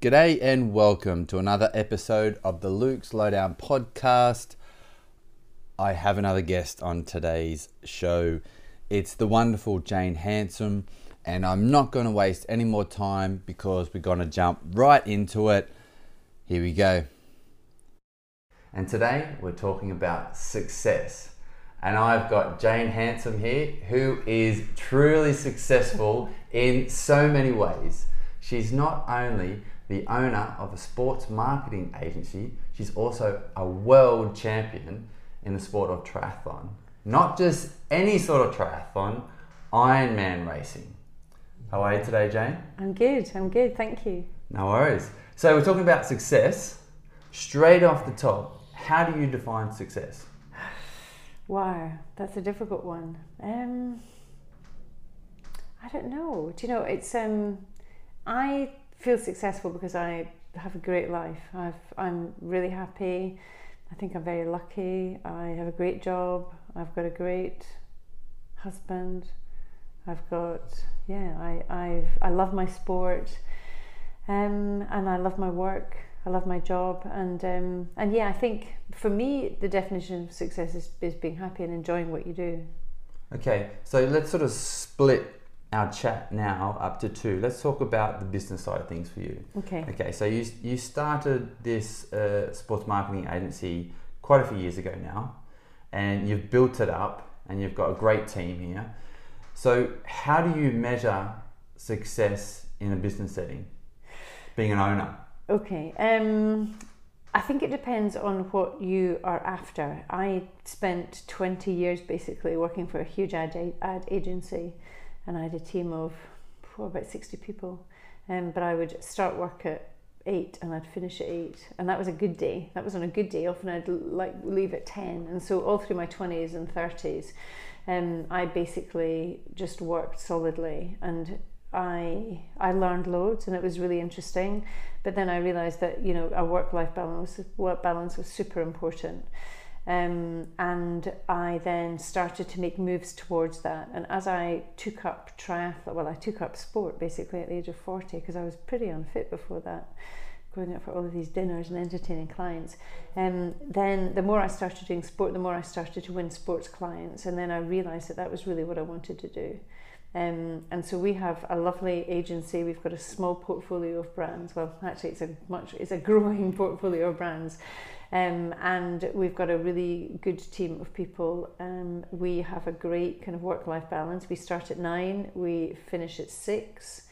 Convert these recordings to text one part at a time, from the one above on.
G'day and welcome to another episode of the Luke's Lowdown podcast. I have another guest on today's show. It's the wonderful Jane Hansom, and I'm not going to waste any more time because we're going to jump right into it. Here we go. And today we're talking about success. And I've got Jane Hansom here, who is truly successful in so many ways. She's not only the owner of a sports marketing agency, she's also a world champion in the sport of triathlon. Not just any sort of triathlon, Ironman racing. How are you today, Jane? I'm good, I'm good, thank you. No worries. So, we're talking about success. Straight off the top, how do you define success? Wow, that's a difficult one. Um, I don't know. Do you know, it's um, I feel successful because I have a great life. I've, I'm really happy. I think I'm very lucky. I have a great job. I've got a great husband. I've got yeah. I I've I love my sport, um, and I love my work. I love my job, and um, and yeah. I think for me, the definition of success is, is being happy and enjoying what you do. Okay, so let's sort of split our chat now up to two. Let's talk about the business side of things for you. Okay. Okay, so you, you started this uh, sports marketing agency quite a few years ago now, and you've built it up, and you've got a great team here. So, how do you measure success in a business setting, being an owner? Okay. Um, I think it depends on what you are after. I spent 20 years basically working for a huge ad, ad agency and I had a team of oh, about 60 people. Um, but I would start work at eight and I'd finish at eight, and that was a good day. That was on a good day. Often I'd like leave at 10, and so all through my 20s and 30s, um, I basically just worked solidly and I I learned loads and it was really interesting. But then I realised that you know a work life balance work balance was super important. Um, and I then started to make moves towards that. And as I took up triathlon, well, I took up sport basically at the age of 40 because I was pretty unfit before that, going out for all of these dinners and entertaining clients. Um, then the more I started doing sport, the more I started to win sports clients. And then I realised that that was really what I wanted to do. Um, and so we have a lovely agency. We've got a small portfolio of brands. Well, actually, it's a much it's a growing portfolio of brands, um, and we've got a really good team of people. Um, we have a great kind of work life balance. We start at nine, we finish at six.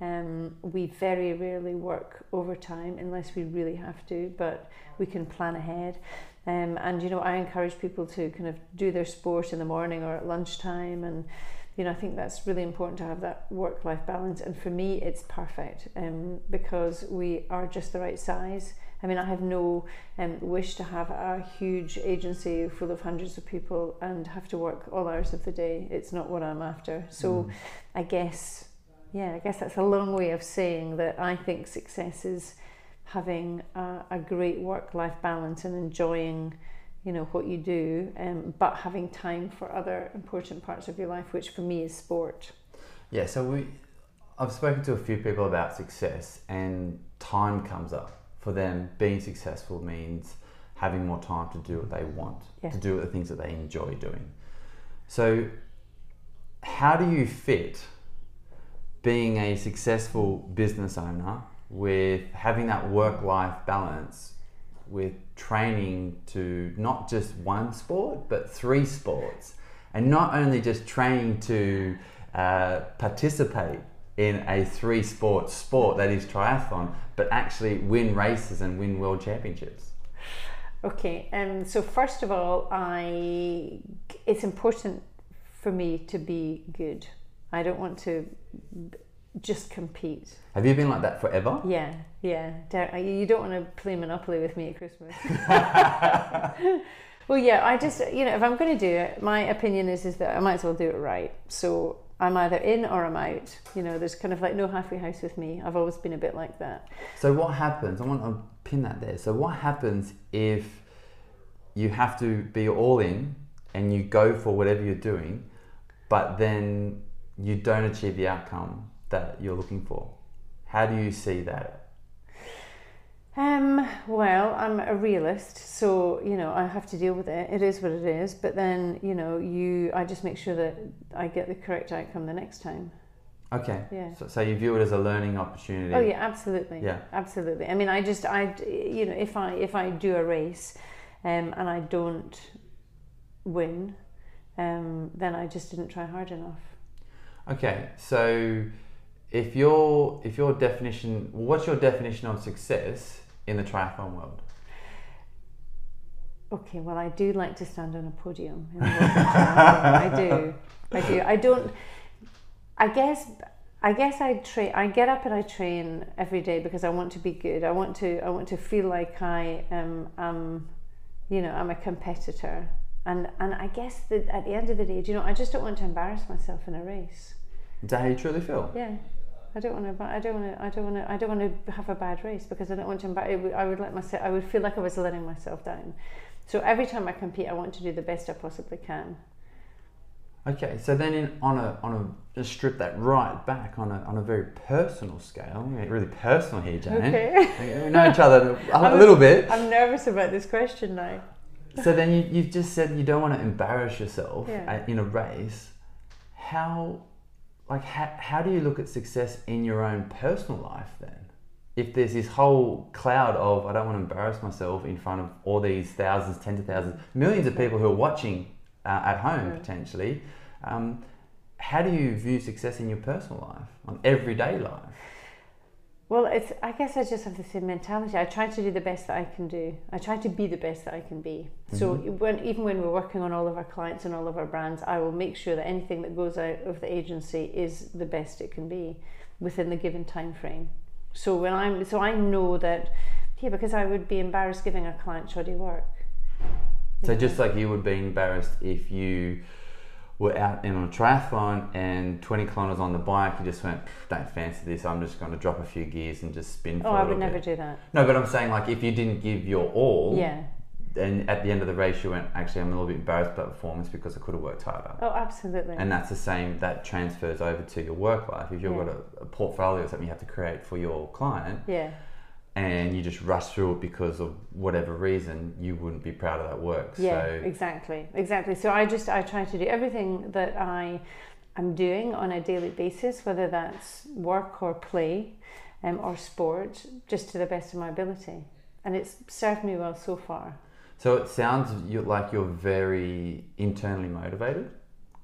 Um, we very rarely work overtime unless we really have to, but we can plan ahead. Um, and you know, I encourage people to kind of do their sport in the morning or at lunchtime and you know, I think that's really important to have that work life balance. And for me, it's perfect um, because we are just the right size. I mean, I have no um, wish to have a huge agency full of hundreds of people and have to work all hours of the day. It's not what I'm after. So mm. I guess, yeah, I guess that's a long way of saying that I think success is having a, a great work life balance and enjoying you know what you do um, but having time for other important parts of your life which for me is sport yeah so we i've spoken to a few people about success and time comes up for them being successful means having more time to do what they want yeah. to do the things that they enjoy doing so how do you fit being a successful business owner with having that work life balance with training to not just one sport but three sports and not only just training to uh, participate in a three sport sport that is triathlon but actually win races and win world championships okay um, so first of all i it's important for me to be good i don't want to just compete. Have you been like that forever? Yeah, yeah. You don't want to play Monopoly with me at Christmas. well, yeah. I just, you know, if I'm going to do it, my opinion is is that I might as well do it right. So I'm either in or I'm out. You know, there's kind of like no halfway house with me. I've always been a bit like that. So what happens? I want to pin that there. So what happens if you have to be all in and you go for whatever you're doing, but then you don't achieve the outcome that you're looking for? How do you see that? Um, well, I'm a realist, so you know I have to deal with it. It is what it is. But then you know, you I just make sure that I get the correct outcome the next time. Okay. Yeah. So, so you view it as a learning opportunity. Oh yeah, absolutely. Yeah. absolutely. I mean, I just I you know if I if I do a race, um, and I don't win, um, then I just didn't try hard enough. Okay. So if your if your definition, what's your definition of success in the triathlon world? Okay, well, I do like to stand on a podium. In the world of. I do. I do. I don't. I guess. I guess I train. I get up and I train every day because I want to be good. I want to. I want to feel like I am. Um, you know, I'm a competitor. And and I guess that at the end of the day, do you know, I just don't want to embarrass myself in a race. Is that how you truly feel? Yeah. I don't want to. I don't want to. I don't want to. I don't want to have a bad race because I don't want to. embar- I would let myself. I would feel like I was letting myself down. So every time I compete, I want to do the best I possibly can. Okay, so then in, on a on a just strip that right back on a on a very personal scale, really personal here, Jane. Okay. We know each other a, I'm- little bit. I'm nervous about this question now. So then you, you've just said you don't want to embarrass yourself Yeah. in a race. How, like, how, how do you look at success in your own personal life then? If there's this whole cloud of I don't want to embarrass myself in front of all these thousands, tens of thousands, millions of people who are watching uh, at home potentially, um, how do you view success in your personal life, on everyday life? Well, it's. I guess I just have the same mentality. I try to do the best that I can do. I try to be the best that I can be. So mm-hmm. when even when we're working on all of our clients and all of our brands, I will make sure that anything that goes out of the agency is the best it can be within the given time frame. So when I'm, so I know that, yeah, because I would be embarrassed giving a client shoddy work. So just like you would be embarrassed if you were out in a triathlon and 20 kilometers on the bike, you just went, don't fancy this. I'm just going to drop a few gears and just spin. Oh, for Oh, I would never bit." do that. No, but I'm saying like if you didn't give your all, Yeah. and at the end of the race you went, actually I'm a little bit embarrassed about performance because I could have worked harder. Oh, absolutely. And that's the same. That transfers over to your work life. If you've Yeah. got a, a portfolio or something you have to create for your client, yeah. And you just rush through it because of whatever reason, you wouldn't be proud of that work. Yeah, so exactly, exactly. So I just I try to do everything that I am doing on a daily basis, whether that's work or play, um, or sport, just to the best of my ability, and it's served me well so far. So it sounds like you're very internally motivated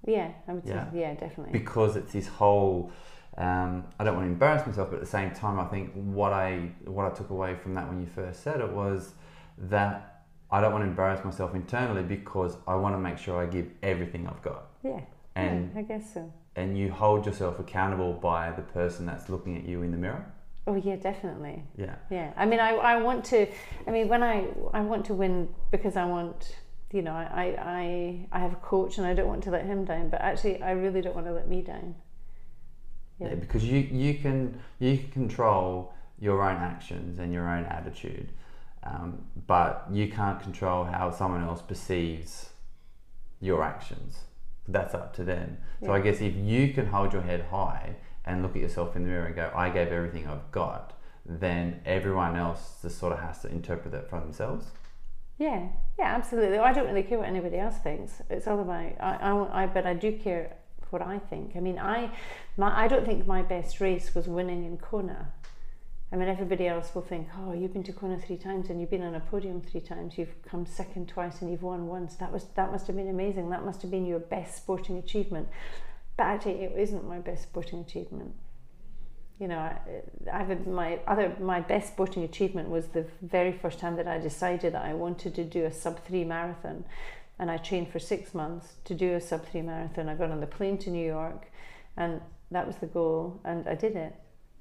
Yeah, I would Yeah. say yeah, definitely. because it's this whole. Um, I don't want to embarrass myself, but at the same time, I think what I what I took away from that when you first said it was that I don't want to embarrass myself internally because I want to make sure I give everything I've got, yeah, and yeah, I guess so. and you hold yourself accountable by the person that's looking at you in the mirror. Oh yeah, definitely. Yeah. Yeah, I mean, I, I want to. I mean, when I I want to win because I want, you know, I, I I have a coach and I don't want to let him down. But actually, I really don't want to let me down. Yeah. Yeah. because you you can you can control your own actions and your own attitude, um, but you can't control how someone else perceives your actions. That's up to them. So I guess if you can hold your head high and look at yourself in the mirror and go, "I gave everything I've got," then everyone else just sort of has to interpret that for themselves. Yeah, yeah, absolutely. I don't really care what anybody else thinks. It's all about I, I, I but I do care what I think. I mean, I, my, I don't think my best race was winning in Kona. I mean, everybody else will think, oh, you've been to Kona three times and you've been on a podium three times. You've come second twice and you've won once. That was that must have been amazing. That must have been your best sporting achievement. But actually, it isn't my best sporting achievement. You know, I, I've my other my best sporting achievement was the very first time that I decided that I wanted to do a sub three marathon, and I trained for six months to do a sub three marathon. I got on the plane to New York, and that was the goal, and I did it,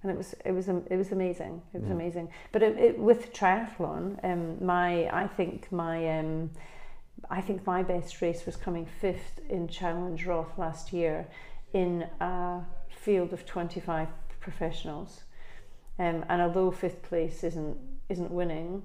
and it was it was it was amazing. It was Yeah. amazing. But it, it, with triathlon, um, my I think my um, I think my best race was coming fifth in Challenge Roth last year in a field of 25 professionals. Um, and although fifth place isn't isn't winning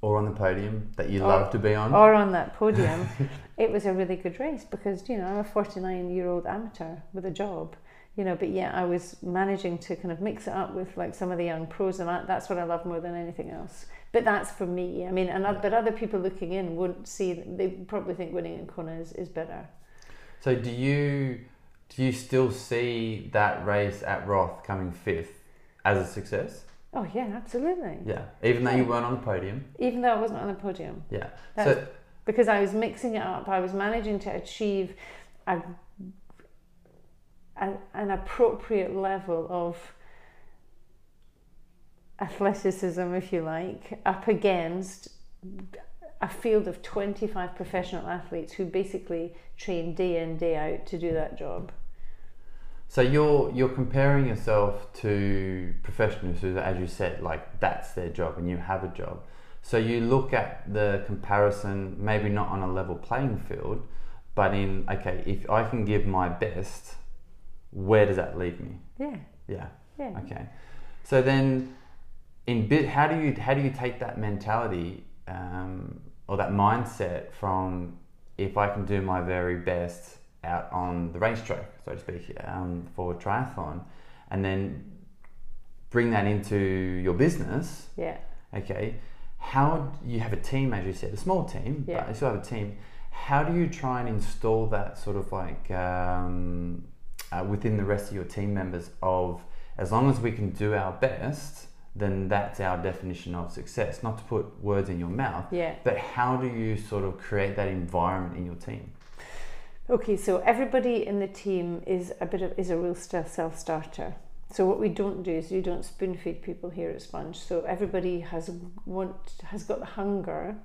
Or on the podium that you Or- love to be on. or on that podium, it was a really good race because you know I'm a 49 year old amateur with a job. you know, but yeah, I was managing to kind of mix it up with like some of the young pros, and that, that's what I love more than anything else. But that's for me. I mean, and yeah. but other people looking in wouldn't see. They probably think winning in Kona is, is better. So do you do you still see that race at Roth coming fifth as a success? Oh yeah, absolutely. Yeah, even though you weren't on the podium. Even though I wasn't on the podium. Yeah. That's so because I was mixing it up, I was managing to achieve a, a an appropriate level of athleticism, if you like, up against a field of 25 professional athletes who basically train day in, day out to do that job. So you're you're comparing yourself to professionals who, as you said, like that's their job and you have a job. So you look at the comparison, maybe not on a level playing field, but in okay, if I can give my best, where does that leave me? Yeah. Yeah. Yeah. Okay. So then, in bit, how do you how do you take that mentality um, or that mindset from if I can do my very best out on the racetrack, so to speak, um, for triathlon, and then bring that into your business. Yeah. Okay. How you have a team, as you said, a small team, yeah. but you still have a team. How do you try and install that sort of like um, uh, within the rest of your team members of as long as we can do our best, then that's our definition of success. Not to put words in your mouth, yeah. but how do you sort of create that environment in your team? Okay, so everybody in the team is a bit of is a real self starter. So what we don't do is we don't spoon feed people here at Sponge. So everybody has want has got the hunger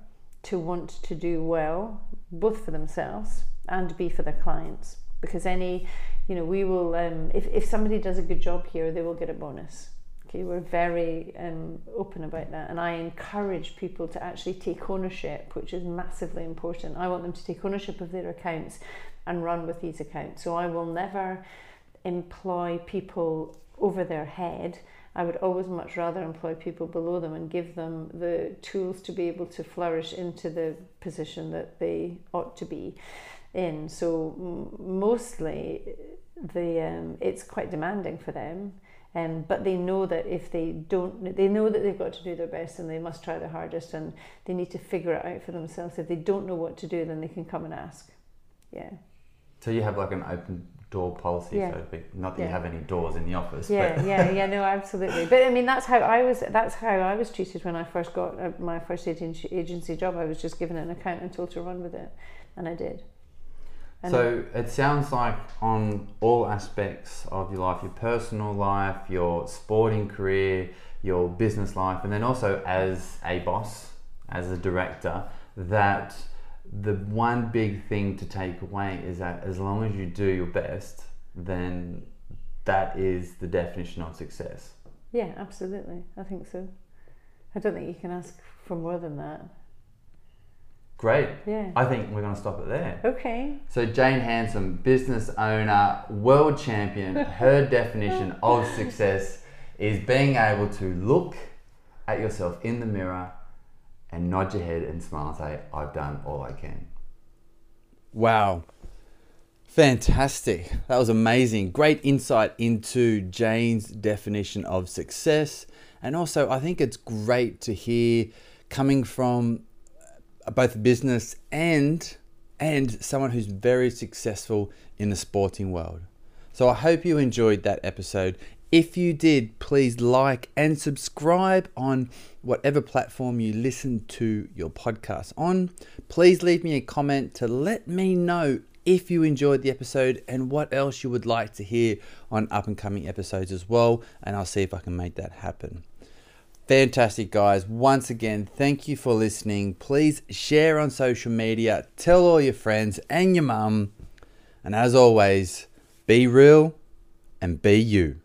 to want to do well, both for themselves and be for their clients. Because any, you know, we will um, if if somebody does a good job here, they will get a bonus. Okay, we're very um, open about that, and I encourage people to actually take ownership, which is massively important. I want them to take ownership of their accounts and run with these accounts. So I will never employ people over their head. I would always much rather employ people below them and give them the tools to be able to flourish into the position that they ought to be in. So mostly, the um, it's quite demanding for them um, but they know that if they don't, they know that they've got to do their best and they must try their hardest and they need to figure it out for themselves. If they don't know what to do, then they can come and ask. Yeah. So you have like an open door policy, yeah. so to speak. Not that yeah. you have any doors in the office. Yeah, but. yeah, yeah. No, absolutely. But I mean, that's how I was. That's how I was treated when I first got uh, my first agency, agency job. I was just given an account and told to run with it, and I did. So it sounds like on all aspects of your life, your personal life, your sporting career, your business life, and then also as a boss, as a director, that the one big thing to take away is that as long as you do your best, then that is the definition of success. Yeah, absolutely. I think so. I don't think you can ask for more than that. Great. Yeah. I think we're going to stop it there. Okay. So, Jane Hansom, business owner, world champion, her definition of success is being able to look at yourself in the mirror and nod your head and smile and say, I've done all I can. Wow. Fantastic. That was amazing. Great insight into Jane's definition of success. And also, I think it's great to hear coming from uh, both business and and someone who's very successful in the sporting world. So I hope you enjoyed that episode. If you did, please like and subscribe on whatever platform you listen to your podcast on. Please leave me a comment to let me know if you enjoyed the episode and what else you would like to hear on up and coming episodes as well. And I'll see if I can make that happen. Fantastic, guys. Once again, thank you for listening. Please share on social media, tell all your friends and your mum. And as always, be real and be you.